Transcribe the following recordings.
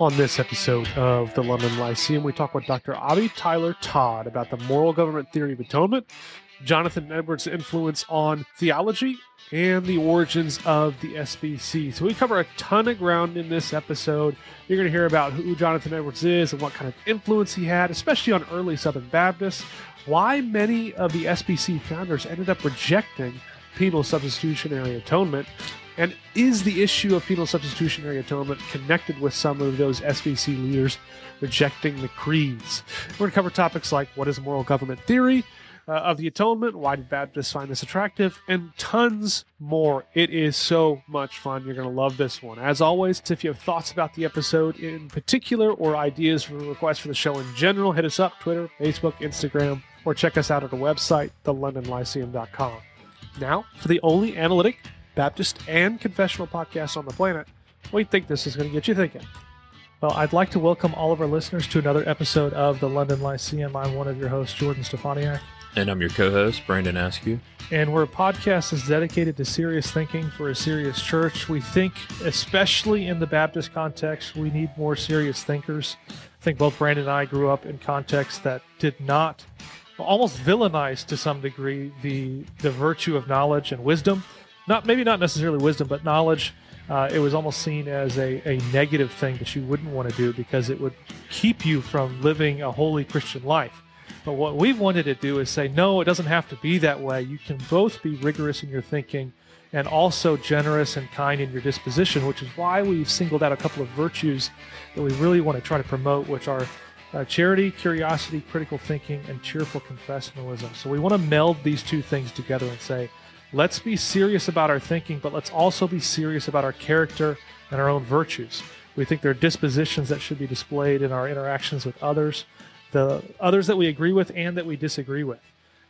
On this episode of the London Lyceum, we talk with Dr. Obbie Tyler Todd about the moral government theory of atonement, Jonathan Edwards' influence on theology, and the origins of the SBC. So we cover a ton of ground in this episode. You're going to hear about who Jonathan Edwards is and what kind of influence he had, especially on early Southern Baptists, why many of the SBC founders ended up rejecting penal substitutionary atonement, and is the issue of penal substitutionary atonement connected with some of those SBC leaders rejecting the creeds? We're going to cover topics like what is moral government theory uh, of the atonement, why did Baptists find this attractive, and tons more. It is so much fun. You're going to love this one. As always, if you have thoughts about the episode in particular or ideas for requests for the show in general, hit us up Twitter, Facebook, Instagram, or check us out at our website, thelondonlyceum.com. Now, for the only analytic, Baptist, and confessional podcast on the planet, we think this is going to get you thinking? Well, I'd like to welcome all of our listeners to another episode of the London Lyceum. I'm one of your hosts, Jordan Steffaniak. And I'm your co host, Brandon Askew. And we're a podcast that's dedicated to serious thinking for a serious church. We think, especially in the Baptist context, we need more serious thinkers. I think both Brandon and I grew up in contexts that did not almost villainize to some degree the the virtue of knowledge and wisdom. Not maybe not necessarily wisdom, but knowledge. Uh, it was almost seen as a, a negative thing that you wouldn't want to do because it would keep you from living a holy Christian life. But what we've wanted to do is say, no, it doesn't have to be that way. You can both be rigorous in your thinking and also generous and kind in your disposition, which is why we've singled out a couple of virtues that we really want to try to promote, which are uh, charity, curiosity, critical thinking, and cheerful confessionalism. So we want to meld these two things together and say, let's be serious about our thinking, but let's also be serious about our character and our own virtues. We think there are dispositions that should be displayed in our interactions with others, the others that we agree with and that we disagree with.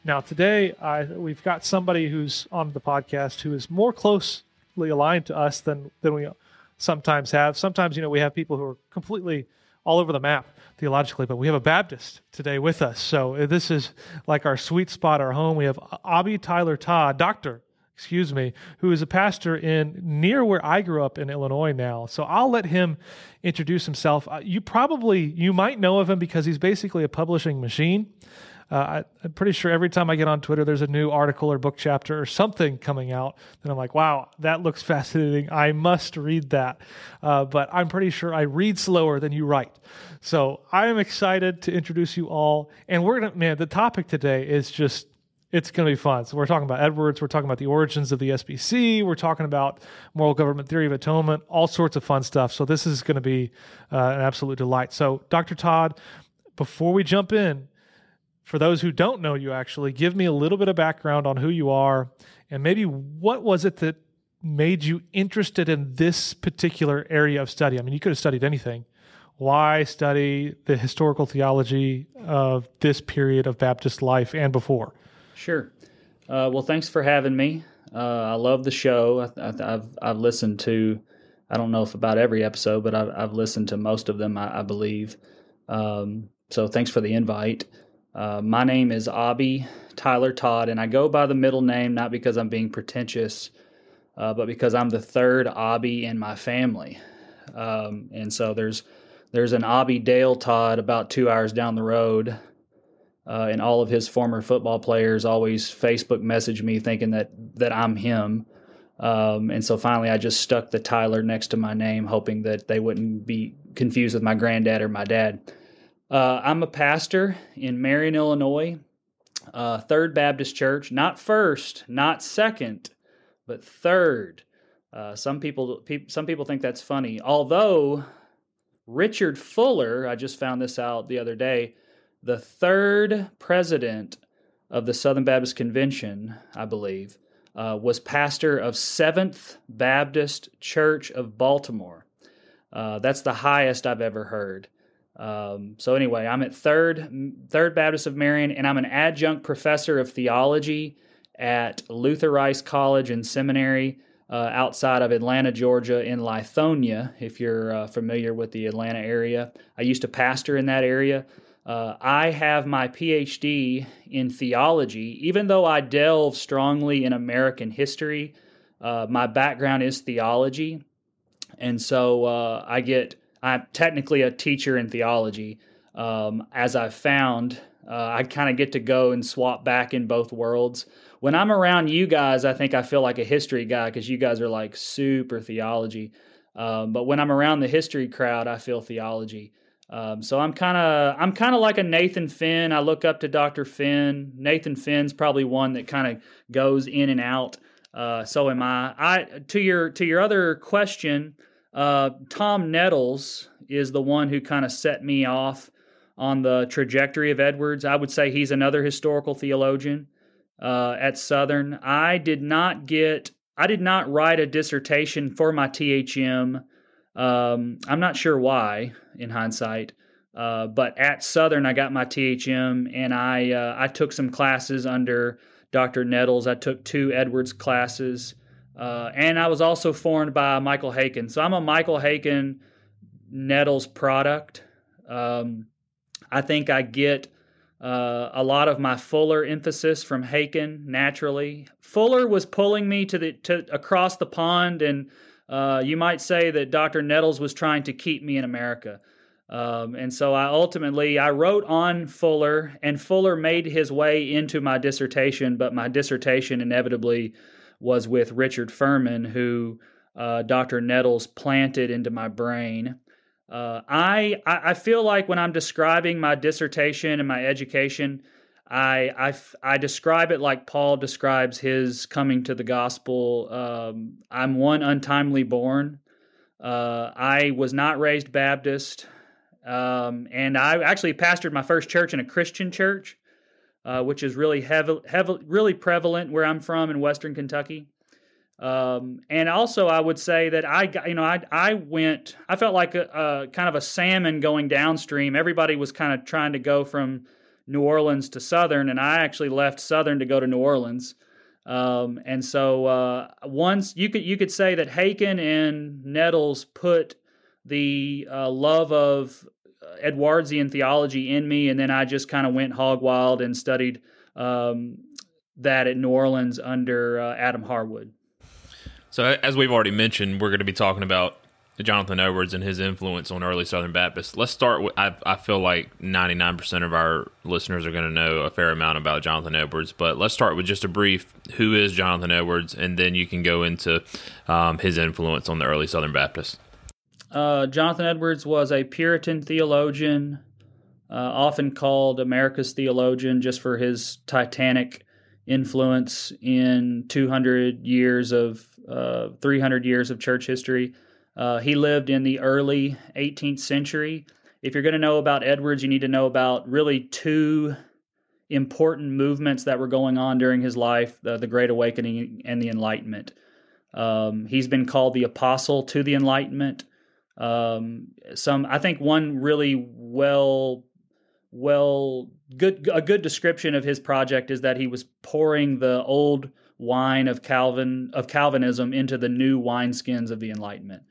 Now, today I, we've got somebody who's on the podcast who is more closely aligned to us than than we sometimes have. Sometimes, you know, we have people who are completely all over the map theologically, but we have a Baptist today with us. So uh, this is like our sweet spot, our home. We have Obbie Tyler Todd, doctor, excuse me, who is a pastor in near where I grew up in Illinois now. So I'll let him introduce himself. Uh, you probably you might know of him because he's basically a publishing machine. Uh, I, am pretty sure every time I get on Twitter, there's a new article or book chapter or something coming out, and I'm like, wow, that looks fascinating. I must read that. Uh, but I'm pretty sure I read slower than you write. So I am excited to introduce you all. And we're gonna, man, the topic today is just it's going to be fun. So we're talking about Edwards, we're talking about the origins of the SBC, we're talking about moral government theory of atonement, all sorts of fun stuff. So this is going to be uh, an absolute delight. So Dr. Todd, before we jump in, for those who don't know you actually, give me a little bit of background on who you are and maybe what was it that made you interested in this particular area of study? I mean, you could have studied anything. Why study the historical theology of this period of Baptist life and before? Sure. Uh, well, thanks for having me. Uh, I love the show. I, have I've listened to, I don't know if about every episode, but I've, I've listened to most of them, I, I believe. Um, so thanks for the invite. Uh, my name is Obbie Tyler Todd, and I go by the middle name not because I'm being pretentious, uh, but because I'm the third Obbie in my family. Um, and so there's there's an Obbie Dale Todd about two hours down the road, uh, and all of his former football players always Facebook message me thinking that that I'm him. Um, and so finally, I just stuck the Tyler next to my name, hoping that they wouldn't be confused with my granddad or my dad. Uh, I'm a pastor in Marion, Illinois, uh, Third Baptist Church. Not first, not second, but third. Uh, some people, pe- some people think that's funny. Although Richard Fuller, I just found this out the other day, the third president of the Southern Baptist Convention, I believe, uh, was pastor of Seventh Baptist Church of Baltimore. Uh, that's the highest I've ever heard. Um, so anyway, I'm at Third Third Baptist of Marion, and I'm an adjunct professor of theology at Luther Rice College and Seminary uh, outside of Atlanta, Georgia, in Lithonia. If you're uh, familiar with the Atlanta area, I used to pastor in that area. Uh, I have my PhD in theology, even though I delve strongly in American history. Uh, my background is theology, and so uh, I get I'm technically a teacher in theology. Um, as I've found, uh, I kind of get to go and swap back in both worlds. When I'm around you guys, I think I feel like a history guy because you guys are like super theology. Um, but when I'm around the history crowd, I feel theology. Um, so I'm kind of I'm kind of like a Nathan Finn. I look up to Dr. Finn. Nathan Finn's probably one that kind of goes in and out. Uh, so am I. I to your to your other question, uh, Tom Nettles is the one who kind of set me off on the trajectory of Edwards. I would say he's another historical theologian uh, at Southern. I did not get. I did not write a dissertation for my THM. Um, I'm not sure why, in hindsight. Uh, but at Southern, I got my THM, and I uh, I took some classes under Dr. Nettles. I took two Edwards classes, uh, and I was also formed by Michael Haykin. So I'm a Michael Haykin Nettles product. Um, I think I get uh, a lot of my Fuller emphasis from Haykin naturally. Fuller was pulling me to the to across the pond, and uh, you might say that Dr. Nettles was trying to keep me in America. Um, and so I ultimately I wrote on Fuller, and Fuller made his way into my dissertation, but my dissertation inevitably was with Richard Furman, who uh, Dr. Nettles planted into my brain. Uh, I I feel like when I'm describing my dissertation and my education, I, I, I describe it like Paul describes his coming to the gospel. Um, I'm one untimely born. Uh, I was not raised Baptist, um, and I actually pastored my first church in a Christian church, uh, which is really heavy, really prevalent where I'm from in Western Kentucky. Um, and also, I would say that I, you know, I, I went, I felt like a, a kind of a salmon going downstream. Everybody was kind of trying to go from New Orleans to Southern, and I actually left Southern to go to New Orleans. Um, and so uh, once you could you could say that Haykin and Nettles put the uh, love of Edwardsian theology in me, and then I just kind of went hog wild and studied um, that at New Orleans under uh, Adam Harwood. So, as we've already mentioned, we're going to be talking about Jonathan Edwards and his influence on early Southern Baptists. Let's start with I, I feel like 99% of our listeners are going to know a fair amount about Jonathan Edwards, but let's start with just a brief who is Jonathan Edwards, and then you can go into um, his influence on the early Southern Baptists. Uh, Jonathan Edwards was a Puritan theologian, uh, often called America's theologian just for his titanic influence in 200 years of, uh, 300 years of church history. Uh, he lived in the early 18th century. If you're going to know about Edwards, you need to know about really two important movements that were going on during his life the, Great Awakening and the Enlightenment. Um, he's been called the apostle to the Enlightenment. Um, some, I think, one really well, well, good, a good description of his project is that he was pouring the old wine of Calvin of Calvinism into the new wineskins of the Enlightenment.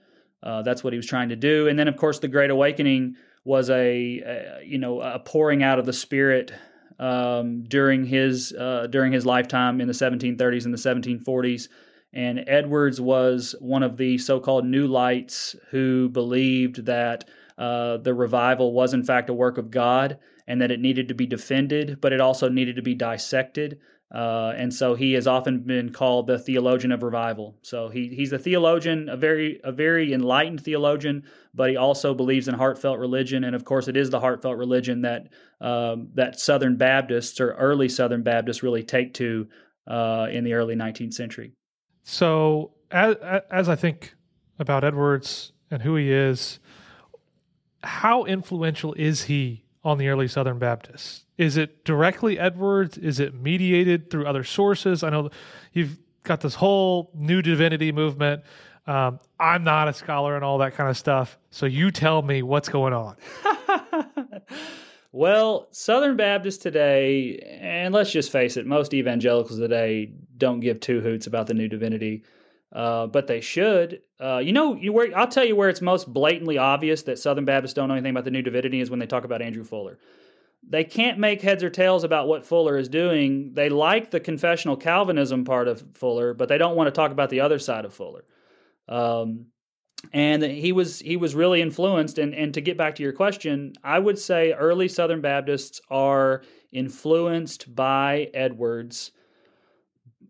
Uh, that's what he was trying to do. And then, of course, the Great Awakening was a, a you know a pouring out of the Spirit um, during his uh, during his lifetime in the 1730s and the 1740s. And Edwards was one of the so-called New Lights who believed that uh, the revival was in fact a work of God and that it needed to be defended, but it also needed to be dissected. Uh, and so he has often been called the theologian of revival. So he, he's a theologian, a very a very enlightened theologian, but he also believes in heartfelt religion. And of course, it is the heartfelt religion that um, that Southern Baptists or early Southern Baptists really take to uh, in the early 19th century. So as, as I think about Edwards and who he is, how influential is he on the early Southern Baptists? Is it directly Edwards? Is it mediated through other sources? I know you've got this whole new divinity movement. Um, I'm not a scholar and all that kind of stuff. So you tell me what's going on. well, Southern Baptists today, and let's just face it, most evangelicals today don't give two hoots about the new divinity. Uh, but they should. Uh, you know, you where I'll tell you where it's most blatantly obvious that Southern Baptists don't know anything about the new divinity is when they talk about Andrew Fuller. They can't make heads or tails about what Fuller is doing. They like the confessional Calvinism part of Fuller, but they don't want to talk about the other side of Fuller. Um, and he was he was really influenced and and to get back to your question i would say early southern baptists are influenced by edwards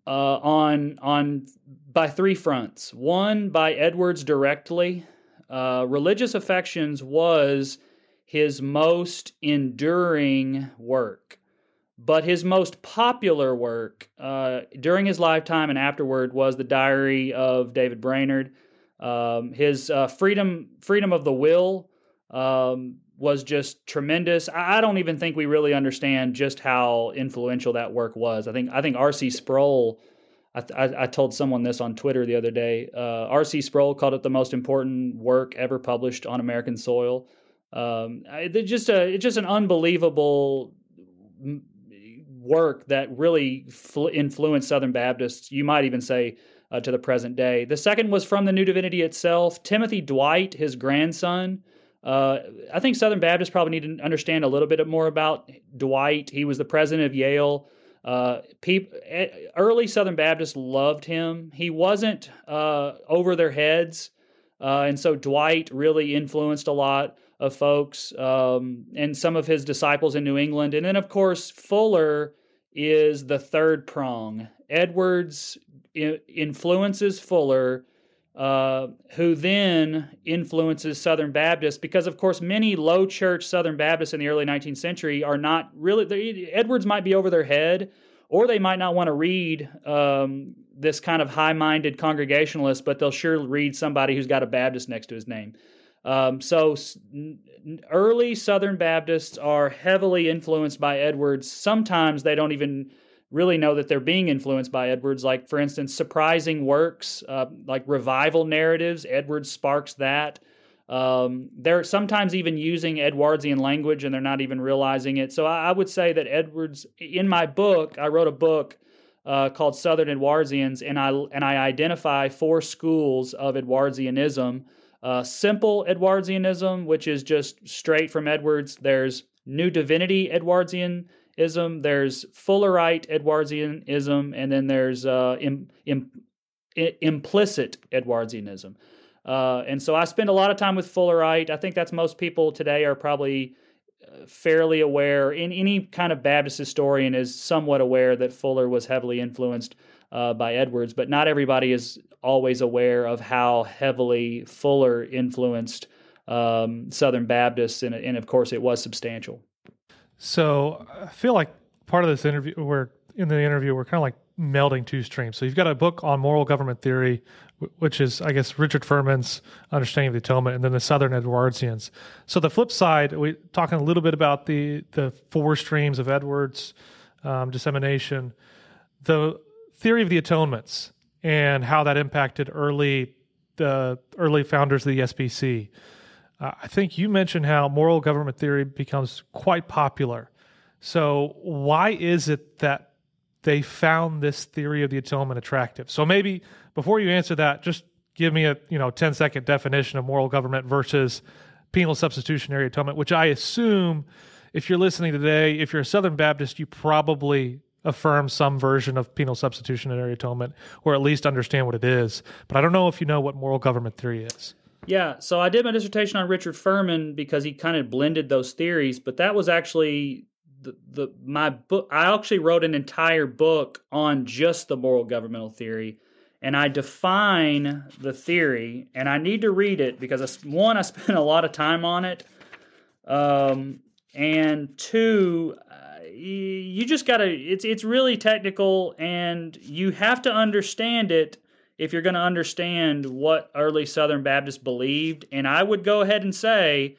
uh, on on by three fronts. One by edwards directly. Uh, religious affections was his most enduring work. But his most popular work uh, during his lifetime and afterward was the diary of david brainerd. Um, his uh, freedom freedom of the will um, was just tremendous. I, don't even think we really understand just how influential that work was. I think I think R.C. Sproul. I, I, I told someone this on Twitter the other day. Uh, R.C. Sproul called it the most important work ever published on American soil. Um, it just a it's just an unbelievable work that really fl- influenced Southern Baptists. You might even say uh, to the present day. The second was from the New Divinity itself. Timothy Dwight, his grandson. Uh, I think Southern Baptists probably need to understand a little bit more about Dwight. He was the president of Yale. Uh, early Southern Baptists loved him. He wasn't uh, over their heads, uh, and so Dwight really influenced a lot of folks um, and some of his disciples in New England. And then, of course, Fuller is the third prong. Edwards influences Fuller, uh, who then influences Southern Baptists, because of course many low church Southern Baptists in the early 19th century are not really. Edwards might be over their head, or they might not want to read um, this kind of high minded Congregationalist, but they'll sure read somebody who's got a Baptist next to his name. Um, so early Southern Baptists are heavily influenced by Edwards. Sometimes they don't even really know that they're being influenced by Edwards. Like, for instance, surprising works, uh, like revival narratives, Edwards sparks that. Um, they're sometimes even using Edwardsian language and they're not even realizing it. So I, I would say that Edwards, in my book, I wrote a book uh, called Southern Edwardseans, and I and I identify four schools of Edwardsianism. Uh, simple Edwardsianism, which is just straight from Edwards. There's New Divinity Edwardsian ism, there's Fullerite Edwardsianism, and then there's uh, Im, Im, implicit Edwardsianism. Uh, and so I spend a lot of time with Fullerite. I think that's most people today are probably uh, fairly aware. In any kind of Baptist historian is somewhat aware that Fuller was heavily influenced uh, by Edwards, but not everybody is always aware of how heavily Fuller influenced um, Southern Baptists, and, and of course, it was substantial. So I feel like part of this interview, we're in the interview, we're kind of like melding two streams. So you've got a book on moral government theory, which is, I guess, Richard Furman's understanding of the atonement, and then the Southern Edwardseans. So the flip side, we're talking a little bit about the the four streams of Edwards um, dissemination, the theory of the atonements, and how that impacted early the early founders of the SBC. Uh, I think you mentioned how moral government theory becomes quite popular. So, why is it that they found this theory of the atonement attractive? So, maybe before you answer that, just give me a you know 10 second definition of moral government versus penal substitutionary atonement, which I assume if you're listening today, if you're a Southern Baptist, you probably affirm some version of penal substitutionary atonement or at least understand what it is. But I don't know if you know what moral government theory is. Yeah, so I did my dissertation on Richard Furman because he kind of blended those theories, but that was actually the, the my book. I actually wrote an entire book on just the moral governmental theory, and I define the theory, and I need to read it because I, one, I spent a lot of time on it, um, and two, uh, you just gotta. It's it's really technical, and you have to understand it if you're going to understand what early Southern Baptists believed. And I would go ahead and say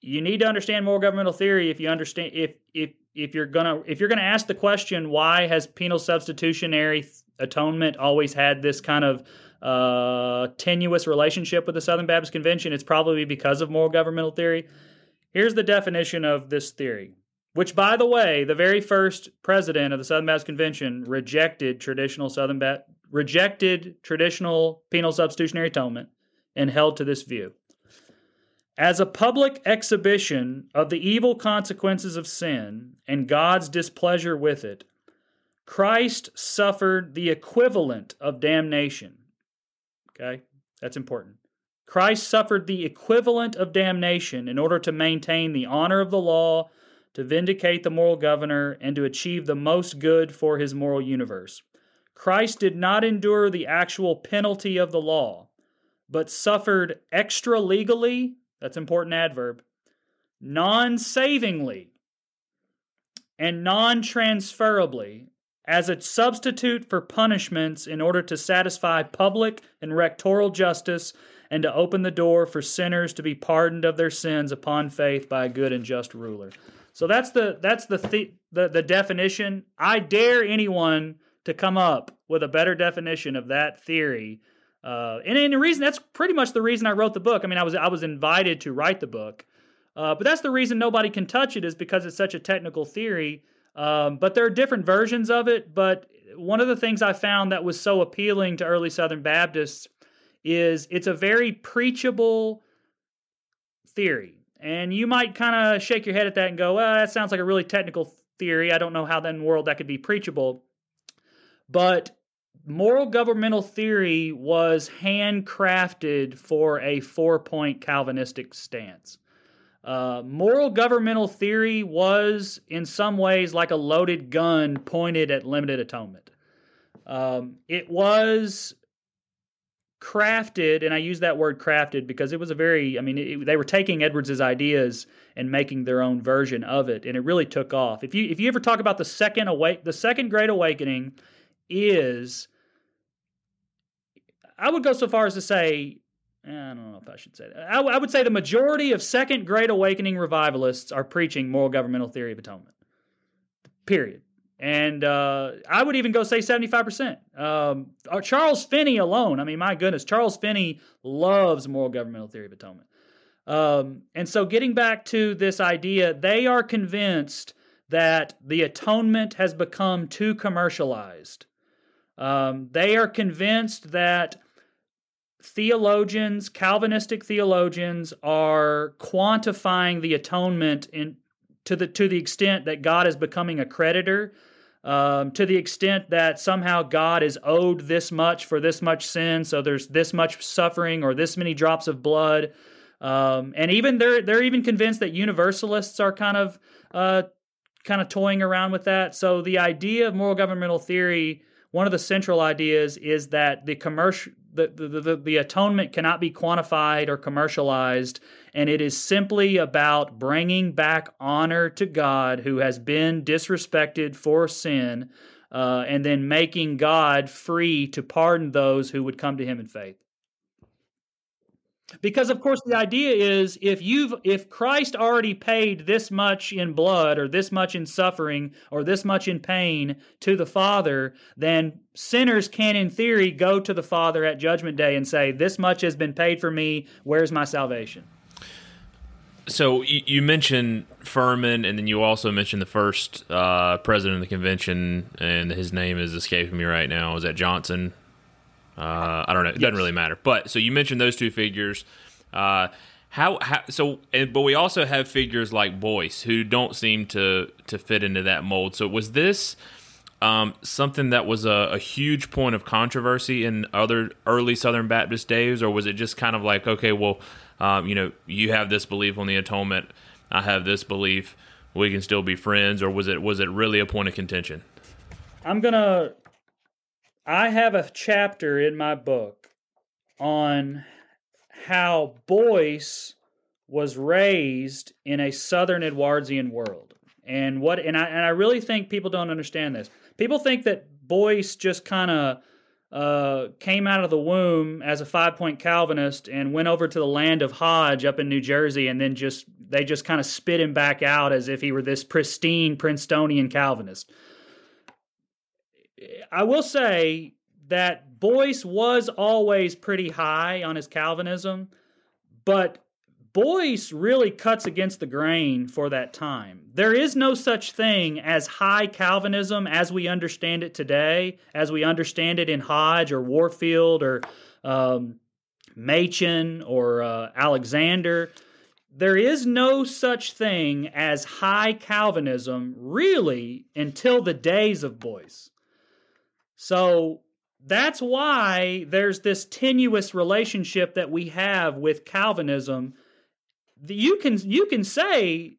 you need to understand moral governmental theory if you understand if if if you're gonna if you're gonna ask the question why has penal substitutionary atonement always had this kind of uh, tenuous relationship with the Southern Baptist Convention, it's probably because of moral governmental theory. Here's the definition of this theory, which, by the way, the very first president of the Southern Baptist Convention rejected traditional Southern Baptist rejected traditional penal substitutionary atonement and held to this view. As a public exhibition of the evil consequences of sin and God's displeasure with it, Christ suffered the equivalent of damnation. Okay, that's important. Christ suffered the equivalent of damnation in order to maintain the honor of the law, to vindicate the moral governor, and to achieve the most good for his moral universe. Christ did not endure the actual penalty of the law, but suffered extra legally, that's important adverb, non savingly, and non transferably as a substitute for punishments in order to satisfy public and rectoral justice and to open the door for sinners to be pardoned of their sins upon faith by a good and just ruler. So that's the that's the the, the, the definition. I dare anyone to come up with a better definition of that theory. Uh, and, and the reason that's pretty much the reason I wrote the book. I mean, I was I was invited to write the book, uh, but that's the reason nobody can touch it is because it's such a technical theory. Um, but there are different versions of it. But one of the things I found that was so appealing to early Southern Baptists is it's a very preachable theory. And you might kind of shake your head at that and go, well, that sounds like a really technical theory. I don't know how then in the world that could be preachable. But moral governmental theory was handcrafted for a four point Calvinistic stance. Uh, moral governmental theory was, in some ways, like a loaded gun pointed at limited atonement. Um, it was crafted, and I use that word crafted because it was a very, I mean, it, they were taking Edwards's ideas and making their own version of it, and it really took off. If you if you ever talk about the second awake, the second Great Awakening is, I would go so far as to say I don't know if I should say that. I, I, would say the majority of Second Great Awakening revivalists are preaching moral governmental theory of atonement. Period. And uh, I would even go say 75%. Um, uh, Charles Finney alone, I mean, my goodness, Charles Finney loves moral governmental theory of atonement. Um, and so, getting back to this idea, they are convinced that the atonement has become too commercialized. Um, they are convinced that theologians, Calvinistic theologians, are quantifying the atonement in to the to the extent that God is becoming a creditor, um, to the extent that somehow God is owed this much for this much sin, so there's this much suffering or this many drops of blood, um, and even they're they're even convinced that universalists are kind of uh, kind of toying around with that. So the idea of moral governmental theory, one of the central ideas is that the commercial the, the, the, the, atonement cannot be quantified or commercialized, and it is simply about bringing back honor to God who has been disrespected for sin, uh, and then making God free to pardon those who would come to Him in faith. Because of course the idea is if you've if Christ already paid this much in blood or this much in suffering or this much in pain to the Father, then sinners can in theory go to the Father at judgment day and say this much has been paid for me, where's my salvation? So you mentioned Furman, and then you also mentioned the first uh, president of the convention, and his name is escaping me right now. Is that Johnson? Uh, I don't know. It yes. doesn't really matter. But so you mentioned those two figures. Uh, how, how so? And, but we also have figures like Boyce who don't seem to to fit into that mold. So was this um, something that was a, a, huge point of controversy in other early Southern Baptist days, or was it just kind of like, okay, well, um, you know, you have this belief on the atonement, I have this belief, we can still be friends, or was it was it really a point of contention? I'm gonna I have a chapter in my book on how Boyce was raised in a Southern Edwardian world. And what and I and I really think people don't understand this. People think that Boyce just kind of uh, came out of the womb as a five point Calvinist and went over to the land of Hodge up in New Jersey, and then just they just kind of spit him back out as if he were this pristine Princetonian Calvinist. I will say that Boyce was always pretty high on his Calvinism, but Boyce really cuts against the grain for that time. There is no such thing as high Calvinism as we understand it today, as we understand it in Hodge or Warfield or um, Machen or uh, Alexander. There is no such thing as high Calvinism really until the days of Boyce. So that's why there's this tenuous relationship that we have with Calvinism. You can you can say,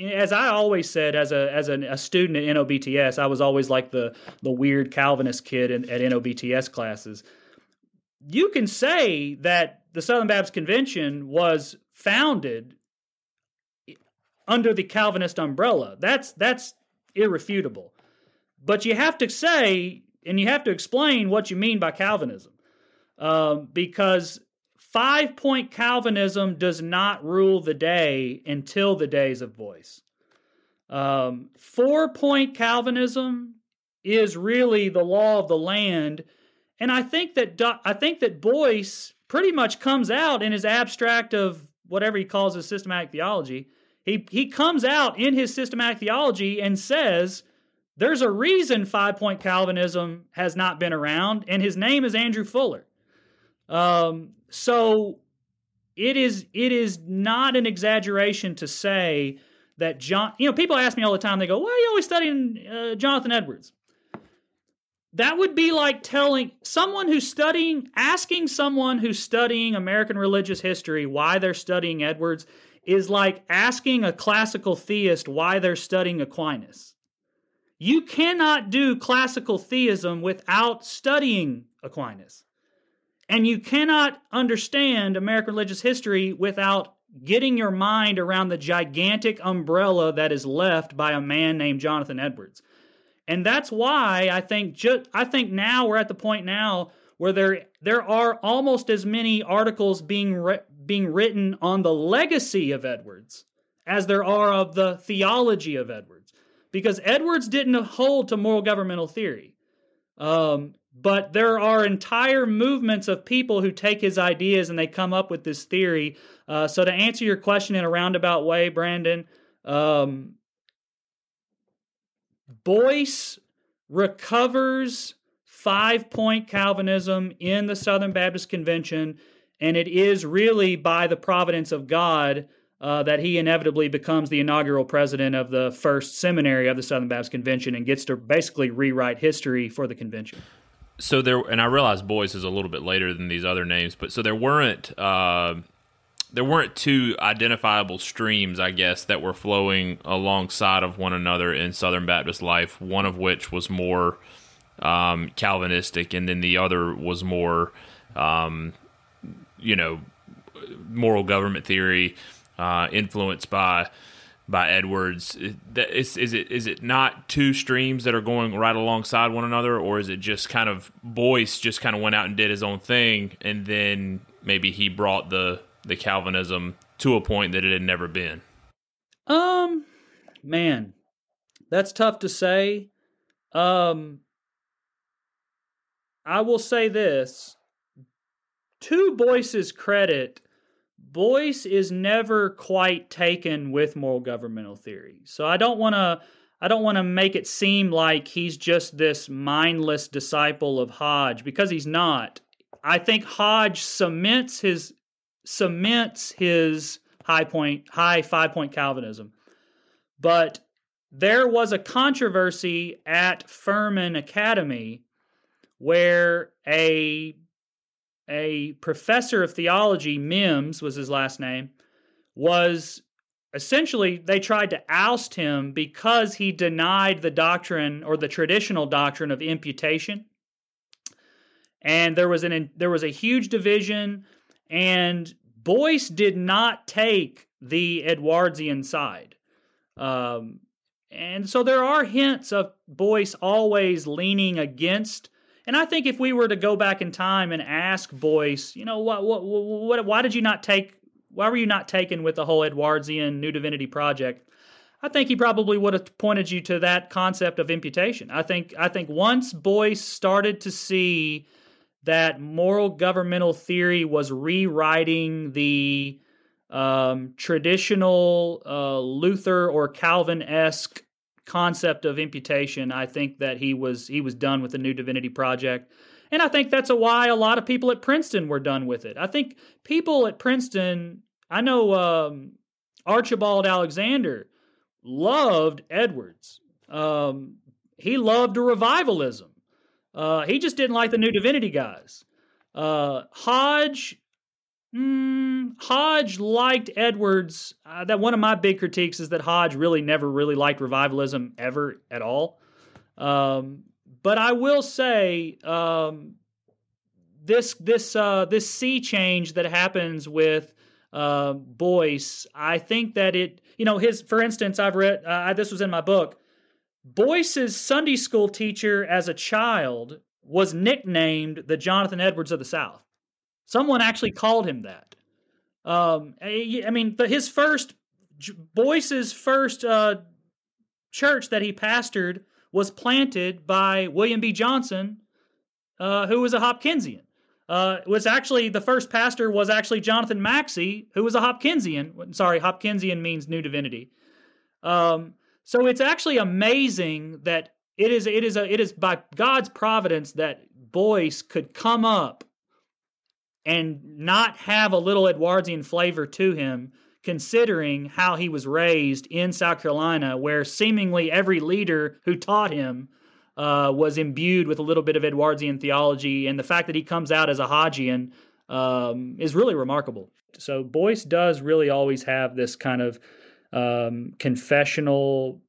as I always said, as a as a, a student at NOBTS, I was always like the the weird Calvinist kid in, at NOBTS classes. You can say that the Southern Baptist Convention was founded under the Calvinist umbrella. That's that's irrefutable. But you have to say and you have to explain what you mean by Calvinism, um, because five point Calvinism does not rule the day until the days of Boyce. Um, four point Calvinism is really the law of the land, and I think that I think that Boyce pretty much comes out in his abstract of whatever he calls his systematic theology. He he comes out in his systematic theology and says there's a reason five point Calvinism has not been around, and his name is Andrew Fuller. Um, so it is it is not an exaggeration to say that John. You know, people ask me all the time. They go, "Why are you always studying uh, Jonathan Edwards?" That would be like telling someone who's studying, asking someone who's studying American religious history why they're studying Edwards is like asking a classical theist why they're studying Aquinas. You cannot do classical theism without studying Aquinas. And you cannot understand American religious history without getting your mind around the gigantic umbrella that is left by a man named Jonathan Edwards. And that's why I think ju- I think now we're at the point now where there there are almost as many articles being re- being written on the legacy of Edwards as there are of the theology of Edwards because Edwards didn't hold to moral governmental theory. Um, but there are entire movements of people who take his ideas and they come up with this theory. Uh, so, to answer your question in a roundabout way, Brandon, um, Boyce recovers five point Calvinism in the Southern Baptist Convention, and it is really by the providence of God uh, that he inevitably becomes the inaugural president of the first seminary of the Southern Baptist Convention and gets to basically rewrite history for the convention. So there, and I realize Boyce is a little bit later than these other names, but so there weren't uh, there weren't two identifiable streams, I guess, that were flowing alongside of one another in Southern Baptist life. One of which was more um, Calvinistic, and then the other was more, um, you know, moral government theory uh, influenced by by Edwards. Is, is it is it not two streams that are going right alongside one another, or is it just kind of Boyce just kind of went out and did his own thing, and then maybe he brought the the Calvinism to a point that it had never been? Um, man, that's tough to say. Um, I will say this: to Boyce's credit, Boyce is never quite taken with moral governmental theory. So I don't want to I don't want to make it seem like he's just this mindless disciple of Hodge because he's not. I think Hodge cements his cements his high point high five point Calvinism. But there was a controversy at Furman Academy where a a professor of theology, Mims was his last name, was essentially they tried to oust him because he denied the doctrine or the traditional doctrine of imputation. And there was an there was a huge division and Boyce did not take the Edwardsian side. Um, and so there are hints of Boyce always leaning against and I think if we were to go back in time and ask Boyce, you know, what, what, what, why did you not take, why were you not taken with the whole Edwardsian New Divinity Project? I think he probably would have pointed you to that concept of imputation. I think, I think once Boyce started to see that moral governmental theory was rewriting the um, traditional uh, Luther or Calvin esque concept of imputation, I think that he was he was done with the New Divinity Project. And I think that's a why a lot of people at Princeton were done with it. I think people at Princeton, I know um, Archibald Alexander loved Edwards. Um, he loved revivalism. Uh, he just didn't like the New Divinity guys. Uh, Hodge, mm, Hodge liked Edwards. Uh, that one of my big critiques is that Hodge really never really liked revivalism ever at all. Um, but I will say um, this this uh, this sea change that happens with uh, Boyce, I think that it you know his for instance I've read uh, this was in my book. Boyce's Sunday school teacher as a child was nicknamed the Jonathan Edwards of the South. Someone actually called him that. Um, I mean, the, his first Boyce's first uh, church that he pastored was planted by William B. Johnson, uh, who was a Hopkinsian. Uh, was actually the first pastor was actually Jonathan Maxcy, who was a Hopkinsian. Sorry, Hopkinsian means new divinity. Um, so it's actually amazing that it is it is a it is by God's providence that Boyce could come up and not have a little Edwardian flavor to him, considering how he was raised in South Carolina, where seemingly every leader who taught him uh, was imbued with a little bit of Edwardian theology, and the fact that he comes out as a Hodgian um, is really remarkable. So Boyce does really always have this kind of um, confessional,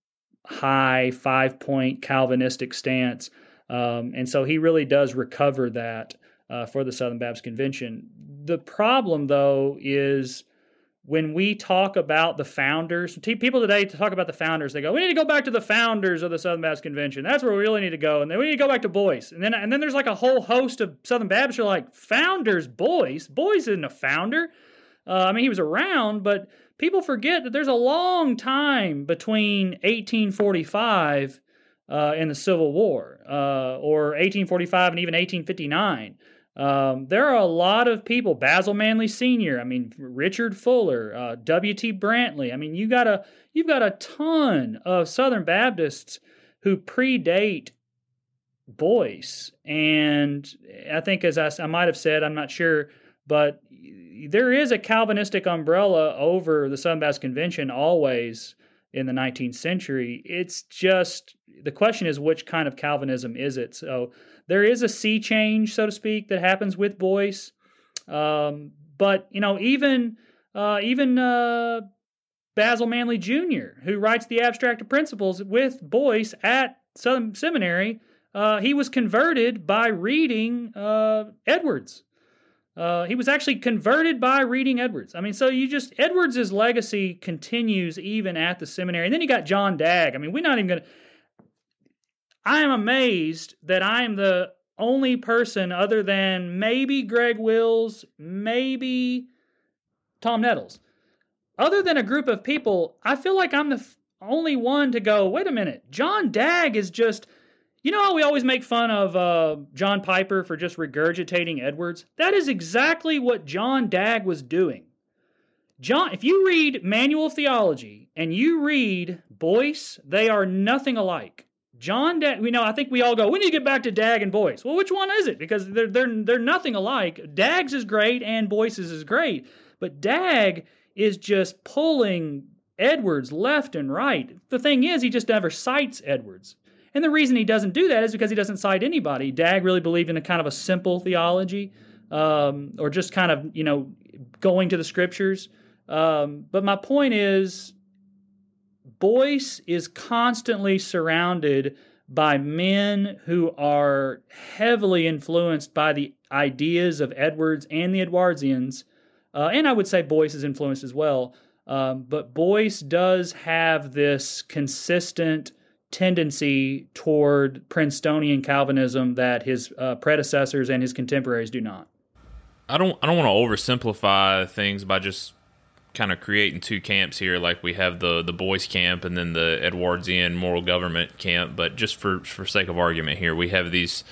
high five point Calvinistic stance, um, and so he really does recover that uh, for the Southern Baptist Convention. The problem, though, is when we talk about the founders, people today talk about the founders, they go, "We need to go back to the founders of the Southern Baptist Convention. That's where we really need to go." And then we need to go back to Boyce. And then and then there's like a whole host of Southern Baptists who are like, "Founders, Boyce. Boyce isn't a founder." Uh, I mean, he was around, but people forget that there's a long time between 1845 uh, and the Civil War, uh, or 1845 and even 1859. Um, there are a lot of people. Basil Manley Sr. I mean, Richard Fuller, uh, W. T. Brantley. I mean, you got a you've got a ton of Southern Baptists who predate Boyce, and I think, as I, I might have said, I'm not sure, but there is a Calvinistic umbrella over the Southern Baptist Convention always in the 19th century. It's just the question is which kind of Calvinism is it? So there is a sea change, so to speak, that happens with Boyce. Um, but you know, even uh, even uh, Basil Manley Jr., who writes the Abstract of Principles with Boyce at Southern Seminary, uh, he was converted by reading uh, Edwards. Uh, he was actually converted by reading Edwards. I mean, so you just Edwards's legacy continues even at the seminary. And then you got John Dagg. I mean, we're not even going to. I am amazed that I am the only person other than maybe Greg Wills, maybe Tom Nettles. Other than a group of people, I feel like I'm the f- only one to go, wait a minute, John Dagg is just you know how we always make fun of uh, John Piper for just regurgitating Edwards? That is exactly what John Dagg was doing. John, if you read Manual Theology and you read Boyce, they are nothing alike. John Dagg, we know, I think we all go, we need to get back to Dagg and Boyce. Well, which one is it? Because they're, they're, they're nothing alike. Dagg's is great and Boyce's is great. But Dagg is just pulling Edwards left and right. The thing is, he just never cites Edwards. And the reason he doesn't do that is because he doesn't cite anybody. Dagg really believed in a kind of a simple theology, um, or just kind of you know going to the scriptures. Um, but my point is, Boyce is constantly surrounded by men who are heavily influenced by the ideas of Edwards and the Edwardians, uh, and I would say Boyce is influenced as well. Um, but Boyce does have this consistent tendency toward Princetonian Calvinism that his uh, predecessors and his contemporaries do not. I don't I don't want to oversimplify things by just kind of creating two camps here like we have the the Boyce camp and then the Edwardian moral government camp but just for for sake of argument here we have these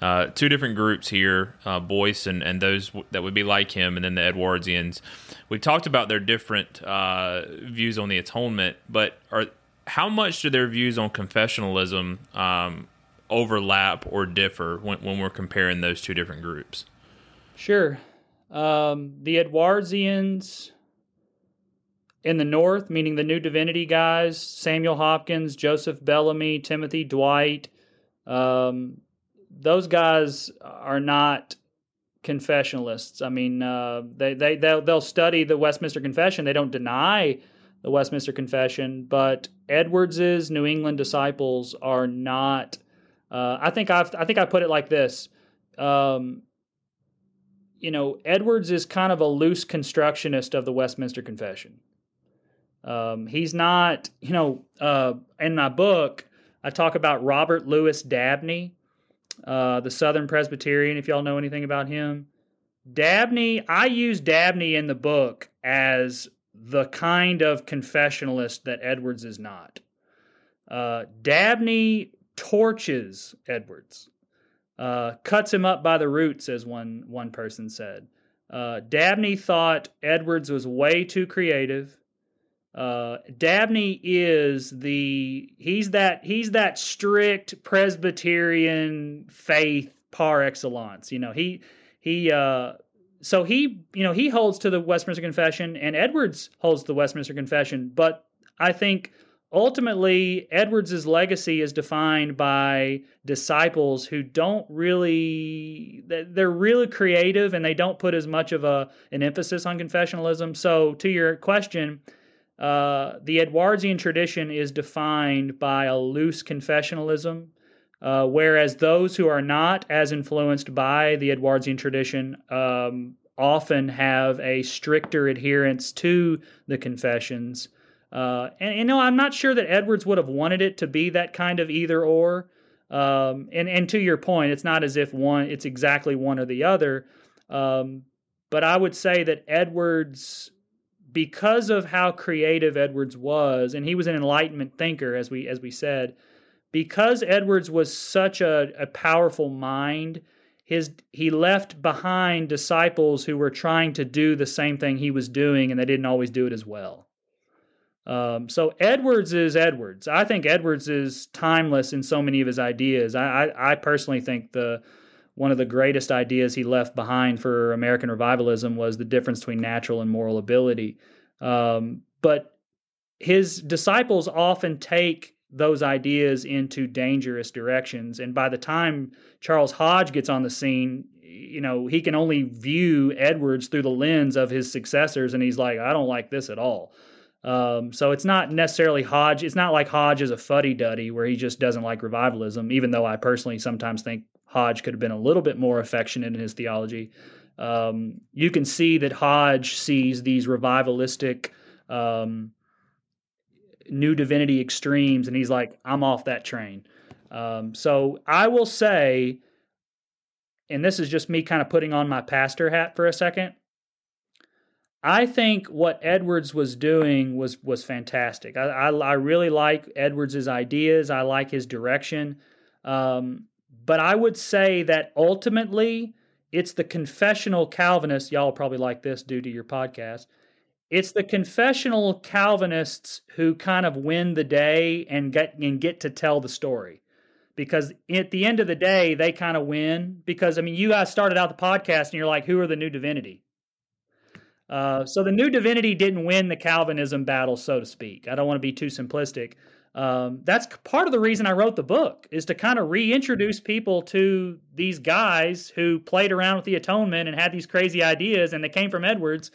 uh, two different groups here uh, Boyce and, and those w- that would be like him and then the Edwardians we've talked about their different uh, views on the atonement but are how much do their views on confessionalism um, overlap or differ when, when we're comparing those two different groups? Sure. Um, the Edwardians in the North, meaning the New Divinity guys, Samuel Hopkins, Joseph Bellamy, Timothy Dwight, um, those guys are not confessionalists. I mean, uh, they they they'll, they'll study the Westminster Confession. They don't deny the Westminster Confession, but Edwards's New England disciples are not. Uh, I think I've I think I put it like this. Um, you know, Edwards is kind of a loose constructionist of the Westminster Confession. Um, he's not, you know, uh, in my book, I talk about Robert Louis Dabney, uh, the Southern Presbyterian, if y'all know anything about him. Dabney, I use Dabney in the book as the kind of confessionalist that Edwards is not. Uh, Dabney torches Edwards, uh, cuts him up by the roots, as one one person said. Uh, Dabney thought Edwards was way too creative. Uh, Dabney is the he's that he's that strict Presbyterian faith par excellence. You know he he uh, so he you know he holds to the Westminster Confession and Edwards holds the Westminster Confession, but I think ultimately Edwards's legacy is defined by disciples who don't really they're really creative and they don't put as much of a an emphasis on confessionalism. So to your question uh, the Edwardsian tradition is defined by a loose confessionalism, uh, whereas those who are not as influenced by the Edwardsian tradition um, often have a stricter adherence to the confessions. Uh, and you know, I'm not sure that Edwards would have wanted it to be that kind of either or. Um, and and to your point, it's not as if one it's exactly one or the other. Um, but I would say that Edwards because of how creative Edwards was, and he was an Enlightenment thinker, as we as we said, because Edwards was such a, a powerful mind, his he left behind disciples who were trying to do the same thing he was doing, and they didn't always do it as well. Um, so Edwards is Edwards. I think Edwards is timeless in so many of his ideas. I, I, I personally think the one of the greatest ideas he left behind for American revivalism was the difference between natural and moral ability. Um, but his disciples often take those ideas into dangerous directions. And by the time Charles Hodge gets on the scene, you know, he can only view Edwards through the lens of his successors. And he's like, I don't like this at all. Um, so it's not necessarily Hodge. It's not like Hodge is a fuddy duddy where he just doesn't like revivalism, even though I personally sometimes think Hodge could have been a little bit more affectionate in his theology. Um, you can see that Hodge sees these revivalistic um, new divinity extremes, and he's like, I'm off that train. Um, so I will say, and this is just me kind of putting on my pastor hat for a second. I think what Edwards was doing was was fantastic. I, I, I really like Edwards's ideas. I like his direction. Um, but I would say that ultimately, it's the confessional Calvinists. Y'all probably like this due to your podcast. It's the confessional Calvinists who kind of win the day and get and get to tell the story. Because at the end of the day, they kind of win. Because I mean, you guys started out the podcast and you're like, who are the new divinity? Uh, so the new divinity didn't win the Calvinism battle, so to speak. I don't want to be too simplistic, um, that's part of the reason I wrote the book is to kind of reintroduce people to these guys who played around with the atonement and had these crazy ideas, and they came from Edwards.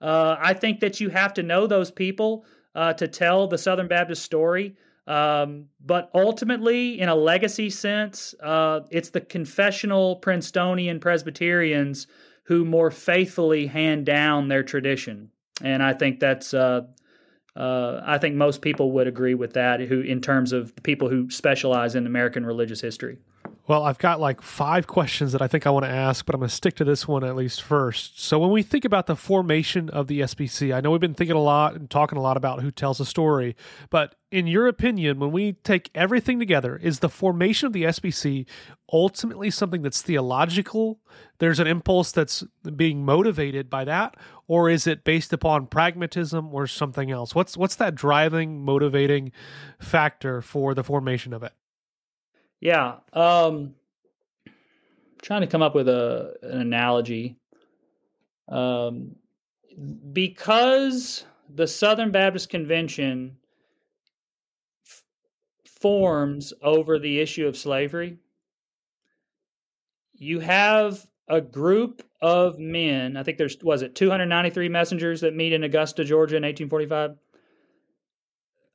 Uh, I think that you have to know those people uh, to tell the Southern Baptist story. Um, but ultimately, in a legacy sense, uh, it's the confessional Princetonian Presbyterians who more faithfully hand down their tradition. And I think that's uh, I think most people would agree with that. Who, in terms of the people who specialize in American religious history. Well, I've got like five questions that I think I want to ask, but I'm going to stick to this one at least first. So, when we think about the formation of the SBC, I know we've been thinking a lot and talking a lot about who tells a story, but in your opinion, when we take everything together, is the formation of the SBC ultimately something that's theological? There's an impulse that's being motivated by that, or is it based upon pragmatism or something else? What's what's that driving, motivating factor for the formation of it? Yeah. Um, trying to come up with a an analogy. Um, because the Southern Baptist Convention f- forms over the issue of slavery, you have a group of men. I think there's was it 293 messengers that meet in Augusta, Georgia, in 1845.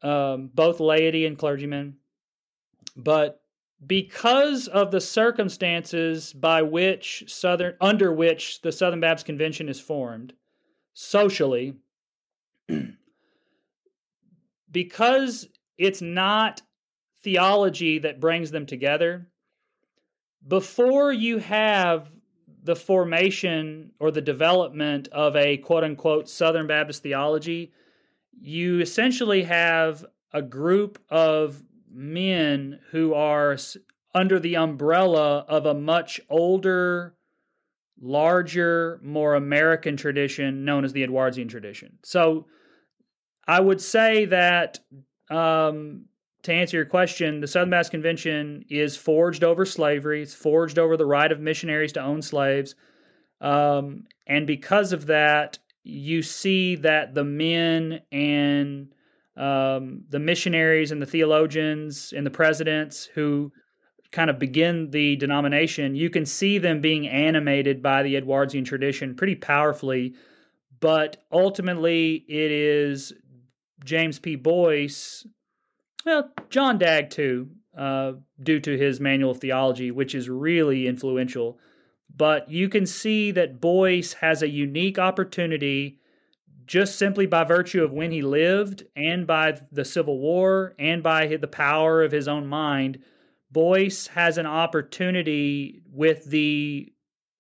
Um, both laity and clergymen, but because of the circumstances by which southern under which the Southern Baptist Convention is formed socially because it's not theology that brings them together before you have the formation or the development of a quote unquote Southern Baptist theology, you essentially have a group of men who are under the umbrella of a much older, larger, more American tradition known as the Edwardsian tradition. So I would say that um, to answer your question, the Southern Baptist Convention is forged over slavery. It's forged over the right of missionaries to own slaves. Um, and because of that, you see that the men and um, the missionaries and the theologians and the presidents who kind of begin the denomination, you can see them being animated by the Edwardsian tradition pretty powerfully. But ultimately, it is James P. Boyce, well, John Dagg too, uh, due to his manual of theology, which is really influential. But you can see that Boyce has a unique opportunity just simply by virtue of when he lived and by the Civil War and by the power of his own mind, Boyce has an opportunity with the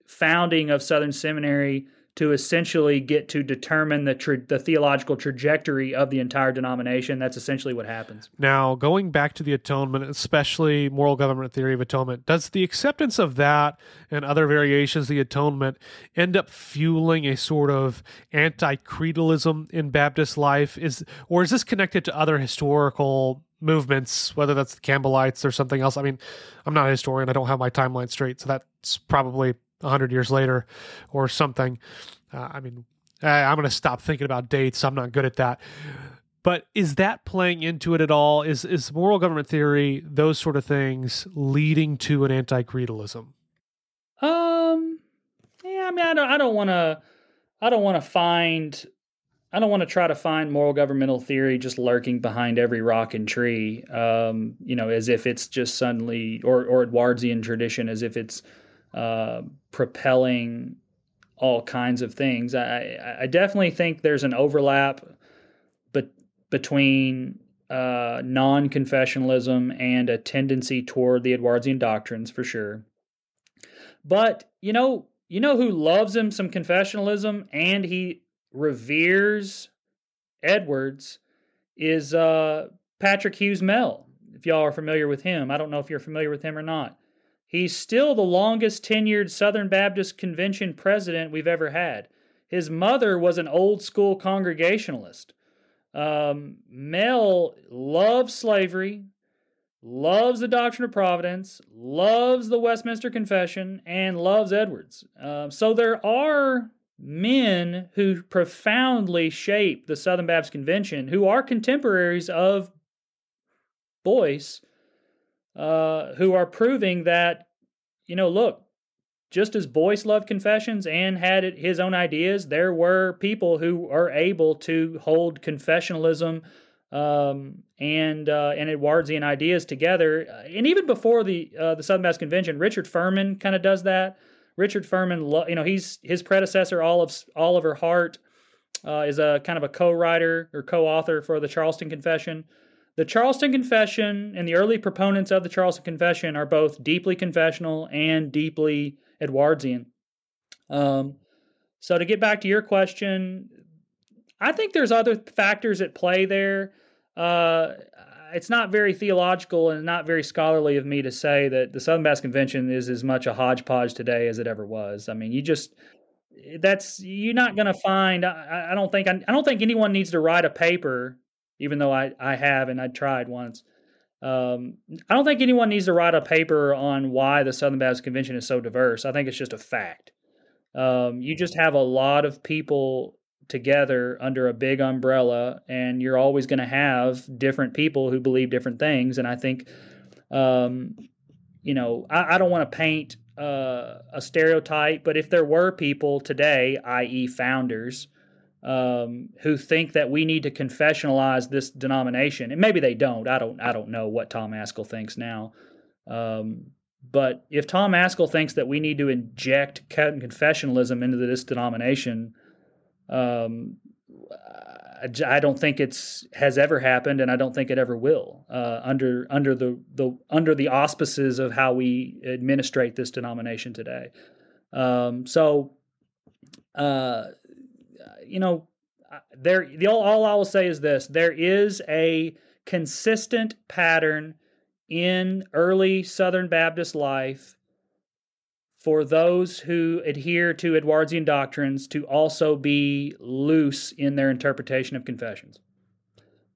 founding of Southern Seminary to essentially get to determine the tra- the theological trajectory of the entire denomination. That's essentially what happens. Now, going back to the atonement, especially moral government theory of atonement, does the acceptance of that and other variations of the atonement end up fueling a sort of anti-creedalism in Baptist life? Is or is this connected to other historical movements, whether that's the Campbellites or something else? I mean, I'm not a historian; I don't have my timeline straight, so that's probably 100 years later or something. Uh, I mean, I, I'm going to stop thinking about dates. I'm not good at that. But is that playing into it at all? Is is moral government theory those sort of things leading to an anti-creedalism? Um, yeah, I mean, I don't, I don't want to, I don't want to find, I don't want to try to find moral governmental theory just lurking behind every rock and tree. Um, you know, as if it's just suddenly, or or Edwardsian tradition, as if it's uh, propelling all kinds of things. I, I definitely think there's an overlap but between uh, non-confessionalism and a tendency toward the Edwardsian doctrines for sure. But you know, you know who loves him some confessionalism and he reveres Edwards is uh, Patrick Hughes Mell. If y'all are familiar with him, I don't know if you're familiar with him or not. He's still the longest tenured Southern Baptist Convention president we've ever had. His mother was an old school Congregationalist. Um, Mell loves slavery, loves the doctrine of providence, loves the Westminster Confession, and loves Edwards. Um, so there are men who profoundly shape the Southern Baptist Convention who are contemporaries of Boyce uh, who are proving that, you know, look, just as Boyce loved confessions and had his own ideas, there were people who are able to hold confessionalism um, and uh, and Edwardsian ideas together. And even before the uh, the Southern Baptist Convention, Richard Furman kind of does that. Richard Furman, you know, he's his predecessor, Olive Oliver Hart, uh, is a kind of a co-writer or co-author for the Charleston Confession. The Charleston Confession and the early proponents of the Charleston Confession are both deeply confessional and deeply Edwardsian. Um, so, to get back to your question, I think there's other factors at play there. Uh, it's not very theological and not very scholarly of me to say that the Southern Baptist Convention is as much a hodgepodge today as it ever was. I mean, you just that's you're not going to find. I, I don't think I, I don't think anyone needs to write a paper even though I, I have and I tried once. Um, I don't think anyone needs to write a paper on why the Southern Baptist Convention is so diverse. I think it's just a fact. Um, you just have a lot of people together under a big umbrella, and you're always going to have different people who believe different things. And I think, um, you know, I, I don't want to paint uh, a stereotype, but if there were people today, i.e., founders, um, who think that we need to confessionalize this denomination, and maybe they don't. I don't. I don't know what Tom Ascol thinks now. Um, but if Tom Ascol thinks that we need to inject confessionalism into this denomination, um, I don't think it's has ever happened, and I don't think it ever will uh, under under the, the under the auspices of how we administrate this denomination today. Um, so, uh, you know, there the all, all I will say is this: there is a consistent pattern in early Southern Baptist life for those who adhere to Edwardsian doctrines to also be loose in their interpretation of confessions.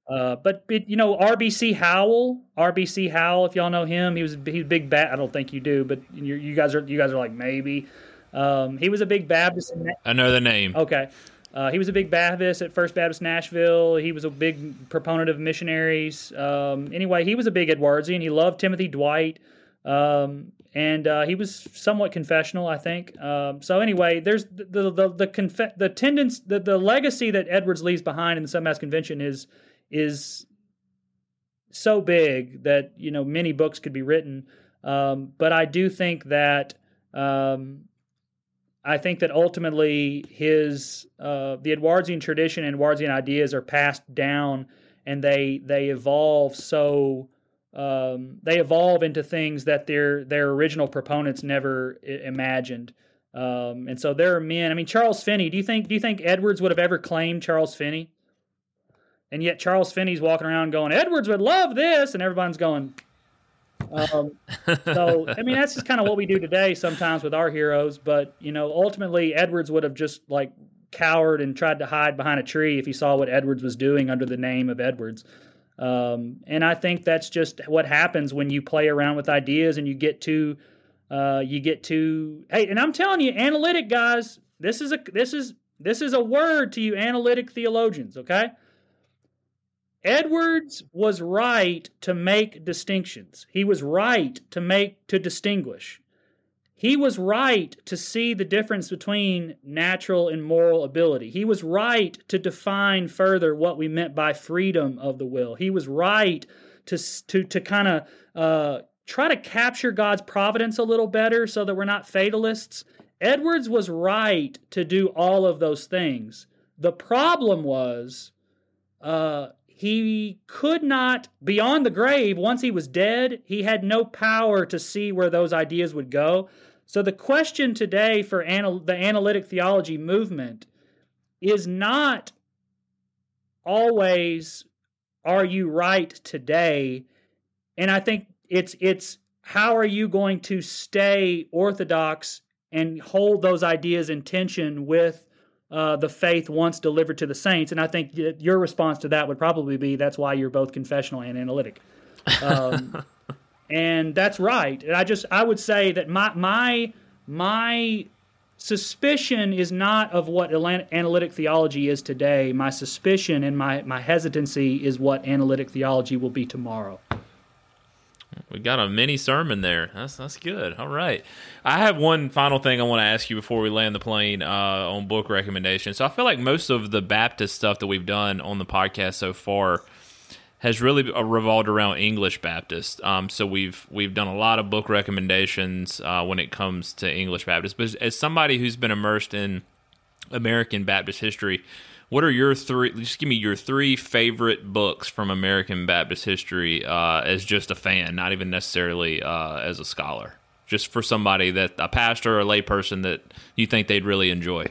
Uh, but, you know, RBC Howell, RBC Howell, if y'all know him, he was he's big bat. I don't think you do, but you, you guys are you guys are like maybe. Um, he was a big Baptist. I know the name. Okay, uh, he was a big Baptist at First Baptist Nashville. He was a big proponent of missionaries. Um, anyway, he was a big Edwardsian. He loved Timothy Dwight. Um, and uh, he was somewhat confessional, I think. Um, so anyway, there's the the the conf- the tendence, the, the legacy that Edwards leaves behind in the Submass Convention is is so big that you know many books could be written. Um, but I do think that um, I think that ultimately his uh, the Edwardsian tradition and Edwardsian ideas are passed down, and they they evolve so um, they evolve into things that their their original proponents never I- imagined. Um, and so there are men. I mean, Charles Finney. Do you think do you think Edwards would have ever claimed Charles Finney? And yet Charles Finney's walking around going, Edwards would love this, and everyone's going. Um, so I mean, that's just kind of what we do today sometimes with our heroes. But you know, ultimately, Edwards would have just like cowered and tried to hide behind a tree if he saw what Edwards was doing under the name of Edwards. Um, and I think that's just what happens when you play around with ideas and you get to uh, you get to hey, and I'm telling you, analytic guys, this is a this is this is a word to you analytic theologians, okay? Edwards was right to make distinctions. He was right to make to distinguish. He was right to see the difference between natural and moral ability. He was right to define further what we meant by freedom of the will. He was right to, to, to kind of uh, try to capture God's providence a little better so that we're not fatalists. Edwards was right to do all of those things. The problem was uh, he could not, beyond the grave, once he was dead, he had no power to see where those ideas would go. So the question today for anal- the analytic theology movement is not always are you right today and I think it's it's how are you going to stay orthodox and hold those ideas in tension with uh, the faith once delivered to the saints. And I think your response to that would probably be that's why you're both confessional and analytic. Um, and that's right. And I just I would say that my my my suspicion is not of what analytic theology is today. My suspicion and my my hesitancy is what analytic theology will be tomorrow. We got a mini sermon there. That's that's good. All right. I have one final thing I want to ask you before we land the plane uh, on book recommendations. So I feel like most of the Baptist stuff that we've done on the podcast so far has really revolved around English Baptist. Um, so we've we've done a lot of book recommendations uh, when it comes to English Baptist. But as somebody who's been immersed in American Baptist history, what are your three? Just give me your three favorite books from American Baptist history uh, as just a fan, not even necessarily uh, as a scholar. Just for somebody that a pastor or a layperson that you think they'd really enjoy.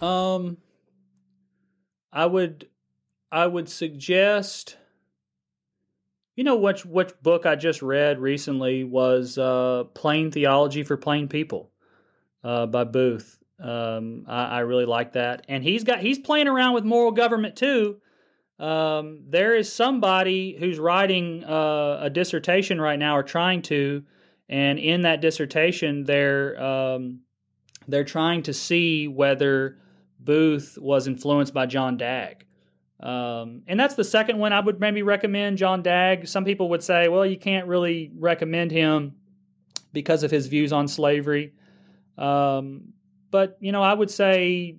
Um, I would, I would suggest you know which which book I just read recently was uh, "Plain Theology for Plain People" uh, by Boothe. Um, I, I, really like that, and he's got he's playing around with moral government too. Um, there is somebody who's writing uh, a dissertation right now, or trying to, and in that dissertation, they're um, they're trying to see whether Boothe was influenced by John Dagg. Um, and that's the second one I would maybe recommend John Dagg. Some people would say, well, you can't really recommend him because of his views on slavery. Um, but you know, I would say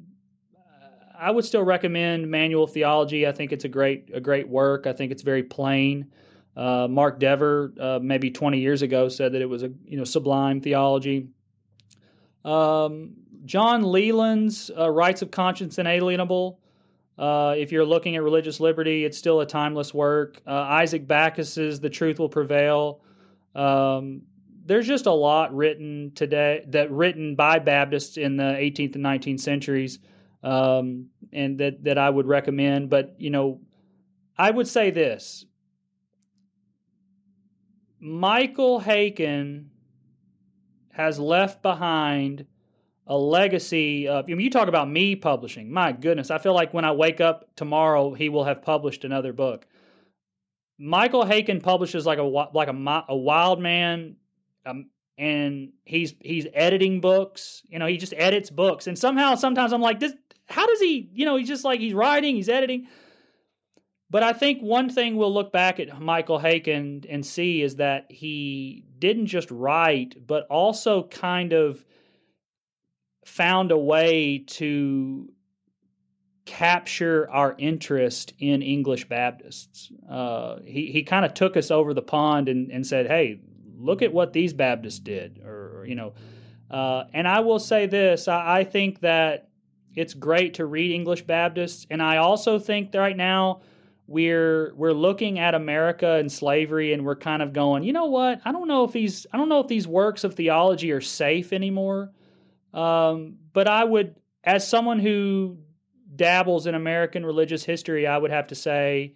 I would still recommend Manual Theology. I think it's a great a great work. I think it's very plain. Uh, Mark Dever, uh, maybe 20 years ago, said that it was a you know sublime theology. Um, John Leland's uh, Rights of Conscience Inalienable. Uh, if you're looking at religious liberty, it's still a timeless work. Uh, Isaac Backus's The Truth Will Prevail. Um, there's just a lot written today that written by Baptists in the 18th and 19th centuries, um, and that that I would recommend. But you know, I would say this: Michael Haykin has left behind a legacy of. I mean, you talk about me publishing. My goodness, I feel like when I wake up tomorrow, he will have published another book. Michael Haykin publishes like a like a, a wild man, um, and he's he's editing books. You know, he just edits books, and somehow sometimes I'm like, this. How does he? You know, he's just like he's writing, he's editing. But I think one thing we'll look back at Michael Haykin and see is that he didn't just write, but also kind of found a way to capture our interest in English Baptists. Uh, he he kind of took us over the pond and, and said, "Hey, look at what these Baptists did," or, or you know. Uh, and I will say this: I, I, think that it's great to read English Baptists, and I also think that right now we're we're looking at America and slavery, and we're kind of going, you know what? I don't know if these I don't know if these works of theology are safe anymore. Um, but I would, as someone who dabbles in American religious history, I would have to say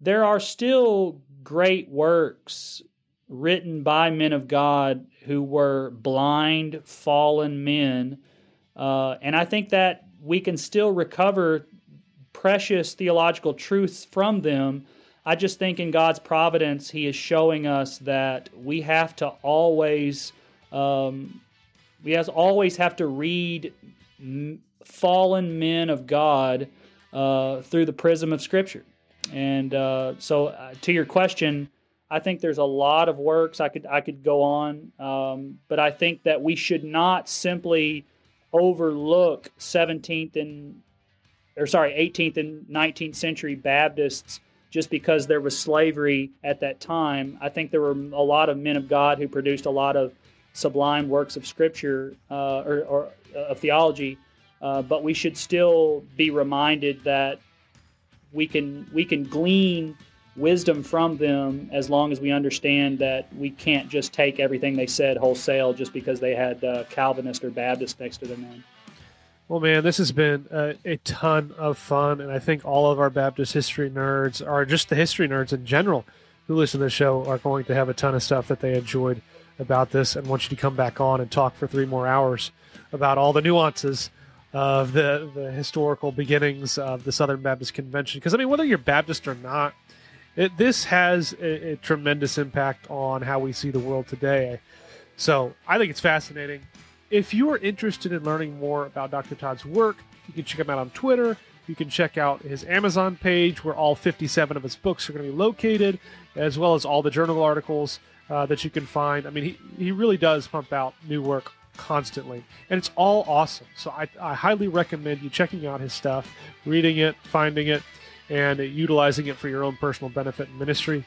there are still great works written by men of God who were blind, fallen men. Uh, and I think that we can still recover precious theological truths from them. I just think in God's providence, He is showing us that we have to always um, we as always have to read fallen men of God uh, through the prism of Scripture. And uh, so, uh, to your question, I think there's a lot of works I could I could go on, um, but I think that we should not simply overlook 17th and or sorry 18th and 19th century Baptists just because there was slavery at that time. I think there were a lot of men of God who produced a lot of sublime works of scripture uh, or, or uh, of theology, uh, but we should still be reminded that we can we can glean wisdom from them as long as we understand that we can't just take everything they said wholesale just because they had uh, Calvinist or Baptist next to their name. Well, man, this has been a, a, ton of fun, and I think all of our Baptist history nerds, or just the history nerds in general, who listen to the show, are going to have a ton of stuff that they enjoyed about this and want you to come back on and talk for three more hours about all the nuances of the, the historical beginnings of the Southern Baptist Convention. Because, I mean, whether you're Baptist or not, it, this has a, a, tremendous impact on how we see the world today. So I think it's fascinating. If you are interested in learning more about Dr. Todd's work, you can check him out on Twitter. You can check out his Amazon page where all 57 of his books are going to be located, as well as all the journal articles uh, that you can find. I mean, he, he really does pump out new work constantly, and it's all awesome. So I, I highly recommend you checking out his stuff, reading it, finding it, and utilizing it for your own personal benefit and ministry.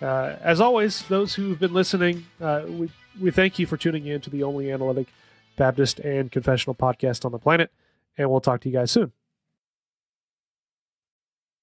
Uh, as always, those who've been listening, uh, we, we thank you for tuning in to the only analytic Baptist and confessional podcast on the planet, and we'll talk to you guys soon.